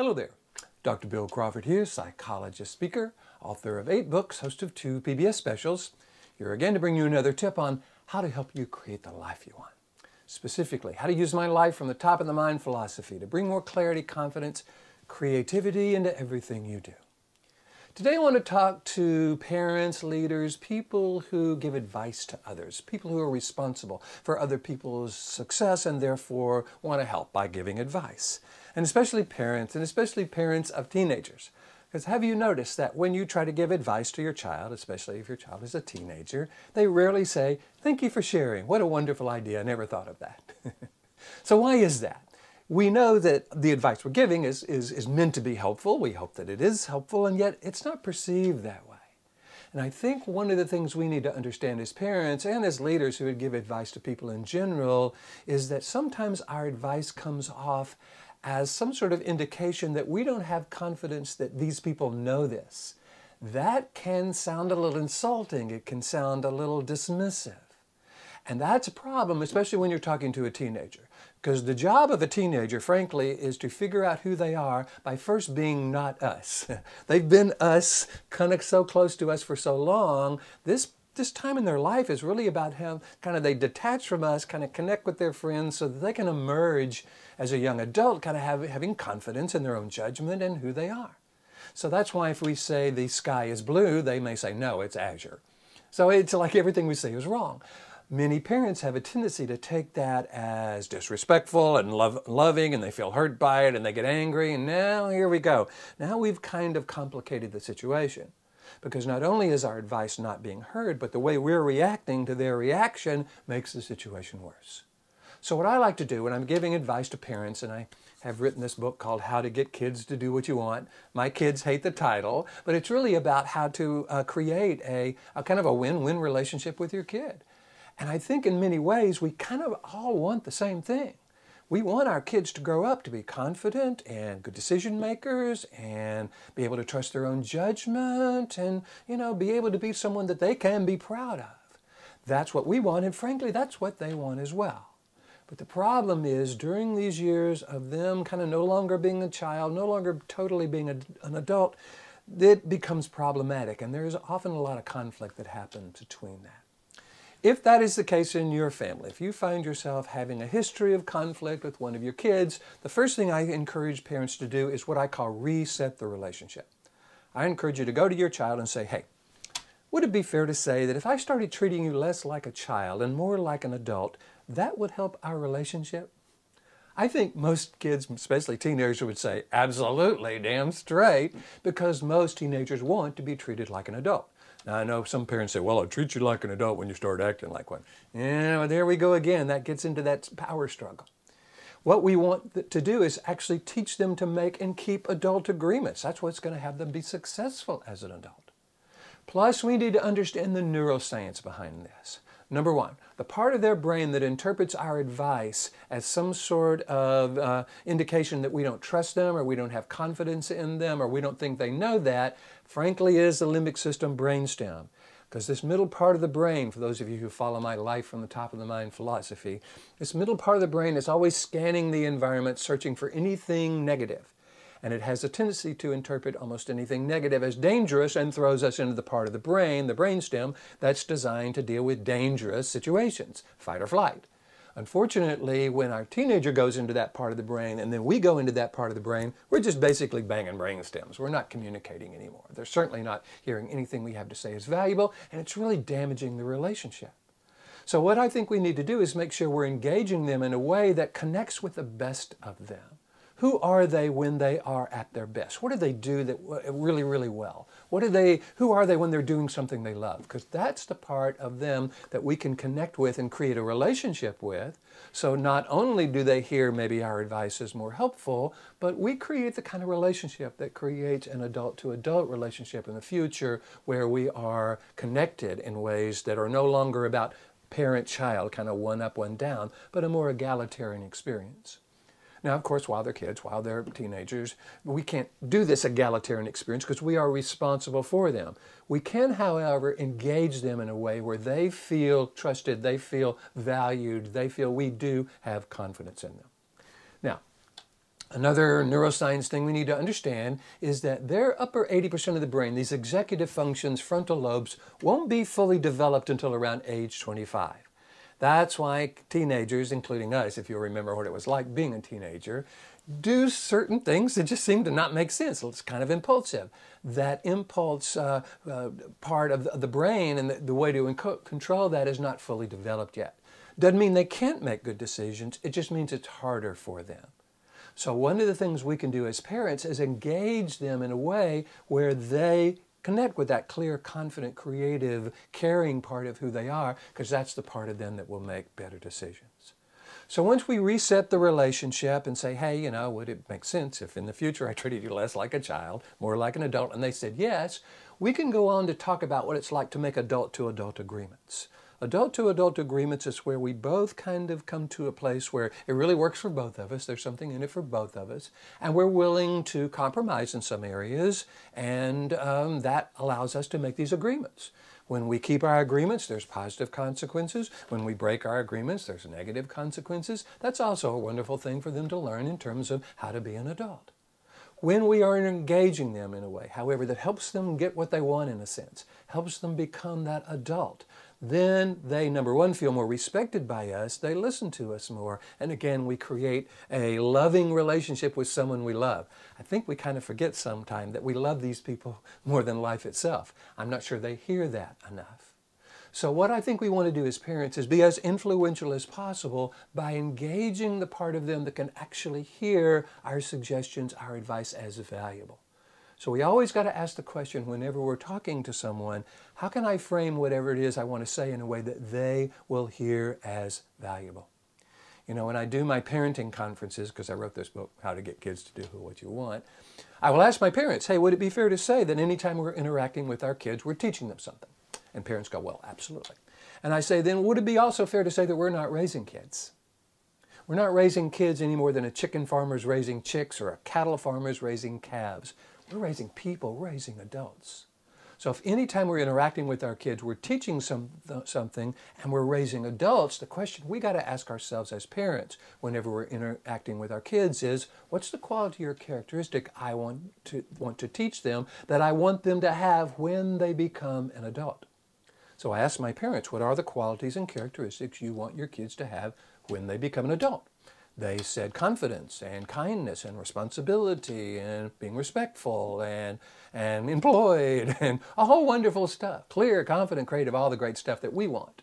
Hello there. Dr. Bill Crawford here, psychologist, speaker, author of eight books, host of two PBS specials. Here again to bring you another tip on how to help you create the life you want. Specifically, how to use my life from the top of the mind philosophy to bring more clarity, confidence, creativity into everything you do. Today I want to talk to parents, leaders, people who give advice to others, people who are responsible for other people's success and therefore want to help by giving advice. And especially parents, and especially parents of teenagers. Because have you noticed that when you try to give advice to your child, especially if your child is a teenager, they rarely say, Thank you for sharing. What a wonderful idea. I never thought of that. so, why is that? We know that the advice we're giving is, is, is meant to be helpful. We hope that it is helpful, and yet it's not perceived that way. And I think one of the things we need to understand as parents and as leaders who would give advice to people in general is that sometimes our advice comes off as some sort of indication that we don't have confidence that these people know this. That can sound a little insulting. It can sound a little dismissive. And that's a problem, especially when you're talking to a teenager. Because the job of a teenager, frankly, is to figure out who they are by first being not us. They've been us, kind of so close to us for so long. This this time in their life is really about how kind of they detach from us, kind of connect with their friends so that they can emerge as a young adult, kind of have, having confidence in their own judgment and who they are. So that's why if we say the sky is blue, they may say, no, it's azure. So it's like everything we say is wrong many parents have a tendency to take that as disrespectful and loving and they feel hurt by it and they get angry and now here we go. Now we've kind of complicated the situation because not only is our advice not being heard, but the way we're reacting to their reaction makes the situation worse. So what I like to do when I'm giving advice to parents, and I have written this book called How to Get Kids to Do What You Want. My kids hate the title, but it's really about how to uh, create a, a kind of a win-win relationship with your kid. And I think in many ways we kind of all want the same thing. We want our kids to grow up to be confident and good decision makers and be able to trust their own judgment and, you know, be able to be someone that they can be proud of. That's what we want, and frankly, that's what they want as well. But the problem is during these years of them kind of no longer being a child, no longer totally being a, an adult, it becomes problematic, and there's often a lot of conflict that happens between that. If that is the case in your family, if you find yourself having a history of conflict with one of your kids, the first thing I encourage parents to do is what I call reset the relationship. I encourage you to go to your child and say, hey, would it be fair to say that if I started treating you less like a child and more like an adult, that would help our relationship? I think most kids, especially teenagers, would say, absolutely, damn straight, because most teenagers want to be treated like an adult. Now, I know some parents say, well, I'll treat you like an adult when you start acting like one. Yeah, well, there we go again. That gets into that power struggle. What we want to do is actually teach them to make and keep adult agreements. That's what's going to have them be successful as an adult. Plus, we need to understand the neuroscience behind this. Number one, the part of their brain that interprets our advice as some sort of uh, indication that we don't trust them or we don't have confidence in them or we don't think they know that, frankly, is the limbic system brainstem. Because this middle part of the brain, for those of you who follow my life from the top of the mind philosophy, this middle part of the brain is always scanning the environment, searching for anything negative and it has a tendency to interpret almost anything negative as dangerous and throws us into the part of the brain, the brainstem, that's designed to deal with dangerous situations, fight or flight. Unfortunately, when our teenager goes into that part of the brain and then we go into that part of the brain, we're just basically banging brain stems. We're not communicating anymore. They're certainly not hearing anything we have to say is valuable, and it's really damaging the relationship. So what I think we need to do is make sure we're engaging them in a way that connects with the best of them. Who are they when they are at their best? What do they do that really, really well? What do they, who are they when they're doing something they love? Because that's the part of them that we can connect with and create a relationship with. So not only do they hear maybe our advice is more helpful, but we create the kind of relationship that creates an adult to adult relationship in the future where we are connected in ways that are no longer about parent child, kind of one up, one down, but a more egalitarian experience. Now, of course, while they're kids, while they're teenagers, we can't do this egalitarian experience because we are responsible for them. We can, however, engage them in a way where they feel trusted, they feel valued, they feel we do have confidence in them. Now, Another neuroscience thing we need to understand is that their upper 80% of the brain, these executive functions, frontal lobes, won't be fully developed until around age 25. That's why teenagers, including us, if you remember what it was like being a teenager, do certain things that just seem to not make sense. It's kind of impulsive. That impulse uh, uh, part of the brain and the, the way to control that is not fully developed yet. Doesn't mean they can't make good decisions, it just means it's harder for them. So one of the things we can do as parents is engage them in a way where they connect with that clear, confident, creative, caring part of who they are, because that's the part of them that will make better decisions. So once we reset the relationship and say, hey, you know, would it make sense if in the future I treated you less like a child, more like an adult, and they said yes, we can go on to talk about what it's like to make adult to adult agreements. Adult to adult agreements is where we both kind of come to a place where it really works for both of us. There's something in it for both of us. And we're willing to compromise in some areas. And um, that allows us to make these agreements. When we keep our agreements, there's positive consequences. When we break our agreements, there's negative consequences. That's also a wonderful thing for them to learn in terms of how to be an adult when we are engaging them in a way, however, that helps them get what they want in a sense, helps them become that adult, then they, number one, feel more respected by us. They listen to us more. And again, we create a loving relationship with someone we love. I think we kind of forget sometimes that we love these people more than life itself. I'm not sure they hear that enough. So what I think we want to do as parents is be as influential as possible by engaging the part of them that can actually hear our suggestions, our advice as valuable. So we always got to ask the question whenever we're talking to someone, how can I frame whatever it is I want to say in a way that they will hear as valuable? You know, when I do my parenting conferences, because I wrote this book, How to Get Kids to Do What You Want, I will ask my parents, hey, would it be fair to say that anytime we're interacting with our kids, we're teaching them something? And parents go, well, absolutely. And I say, then would it be also fair to say that we're not raising kids? We're not raising kids any more than a chicken farmer's raising chicks or a cattle farmer's raising calves. We're raising people, we're raising adults. So if anytime we're interacting with our kids, we're teaching some, something and we're raising adults, the question we got to ask ourselves as parents whenever we're interacting with our kids is, what's the quality or characteristic I want to, want to teach them that I want them to have when they become an adult? So I asked my parents, what are the qualities and characteristics you want your kids to have when they become an adult? They said confidence and kindness and responsibility and being respectful and, and employed and a whole wonderful stuff. Clear, confident, creative, all the great stuff that we want.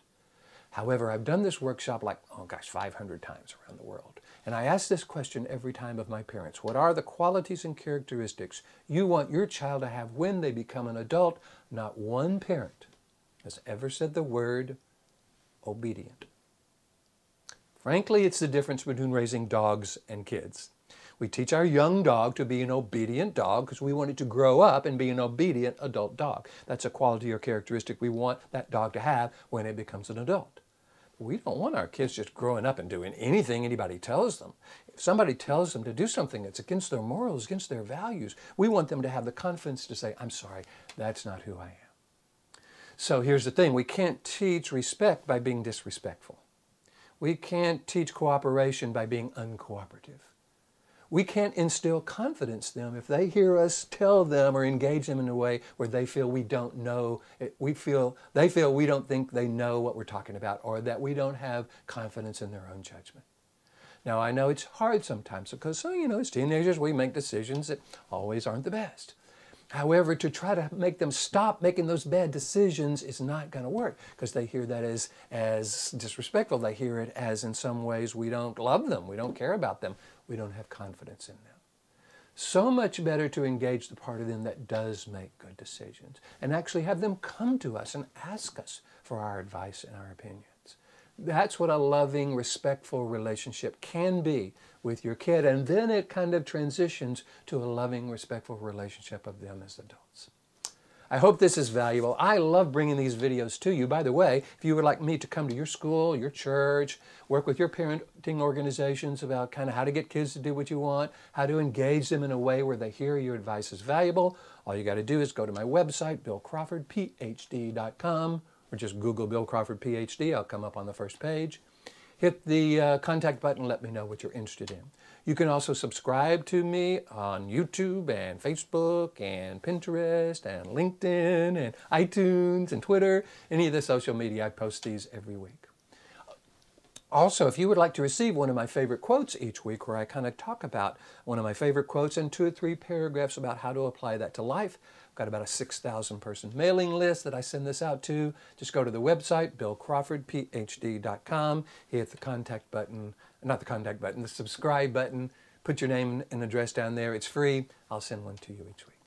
However, I've done this workshop like, oh gosh, 500 times around the world. And I ask this question every time of my parents. What are the qualities and characteristics you want your child to have when they become an adult? Not one parent has ever said the word obedient. Frankly, it's the difference between raising dogs and kids. We teach our young dog to be an obedient dog because we want it to grow up and be an obedient adult dog. That's a quality or characteristic we want that dog to have when it becomes an adult. We don't want our kids just growing up and doing anything anybody tells them. If somebody tells them to do something that's against their morals, against their values, we want them to have the confidence to say, I'm sorry, that's not who I am. So here's the thing we can't teach respect by being disrespectful. We can't teach cooperation by being uncooperative. We can't instill confidence in them if they hear us tell them or engage them in a way where they feel we don't know, eh, we feel, they feel we don't think they know what we're talking about or that we don't have confidence in their own judgment. Now, I know it's hard sometimes because, you know, as teenagers, we make decisions that always aren't the best. However, to try to make them stop making those bad decisions is not going to work because they hear that as, as disrespectful. They hear it as, in some ways, we don't love them, we don't care about them, we don't have confidence in them. So much better to engage the part of them that does make good decisions and actually have them come to us and ask us for our advice and our opinions. That's what a loving, respectful relationship can be with your kid. And then it kind of transitions to a loving, respectful relationship of them as adults. I hope this is valuable. I love bringing these videos to you. By the way, if you would like me to come to your school, your church, work with your parenting organizations about kind of how to get kids to do what you want, how to engage them in a way where they hear your advice is valuable, all you got to do is go to my website, billcrawfordphd.com, or just Google Bill Crawford PhD. I'll come up on the first page. hit the uh, contact button, let me know what you're interested in. You can also subscribe to me on YouTube and Facebook and Pinterest and LinkedIn and iTunes and Twitter, any of the social media. I post these every week. Also, if you would like to receive one of my favorite quotes each week, where I kind of talk about one of my favorite quotes and two or three paragraphs about how to apply that to life, got about a 6,000 person mailing list that I send this out to. Just go to the website, billcrawfordphd.com, hit the contact button, not the contact button, the subscribe button. Put your name and address down there. It's free. I'll send one to you each week.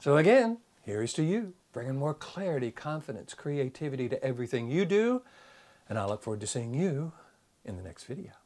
So again, here is to you, bringing more clarity, confidence, creativity to everything you do. And I look forward to seeing you in the next video.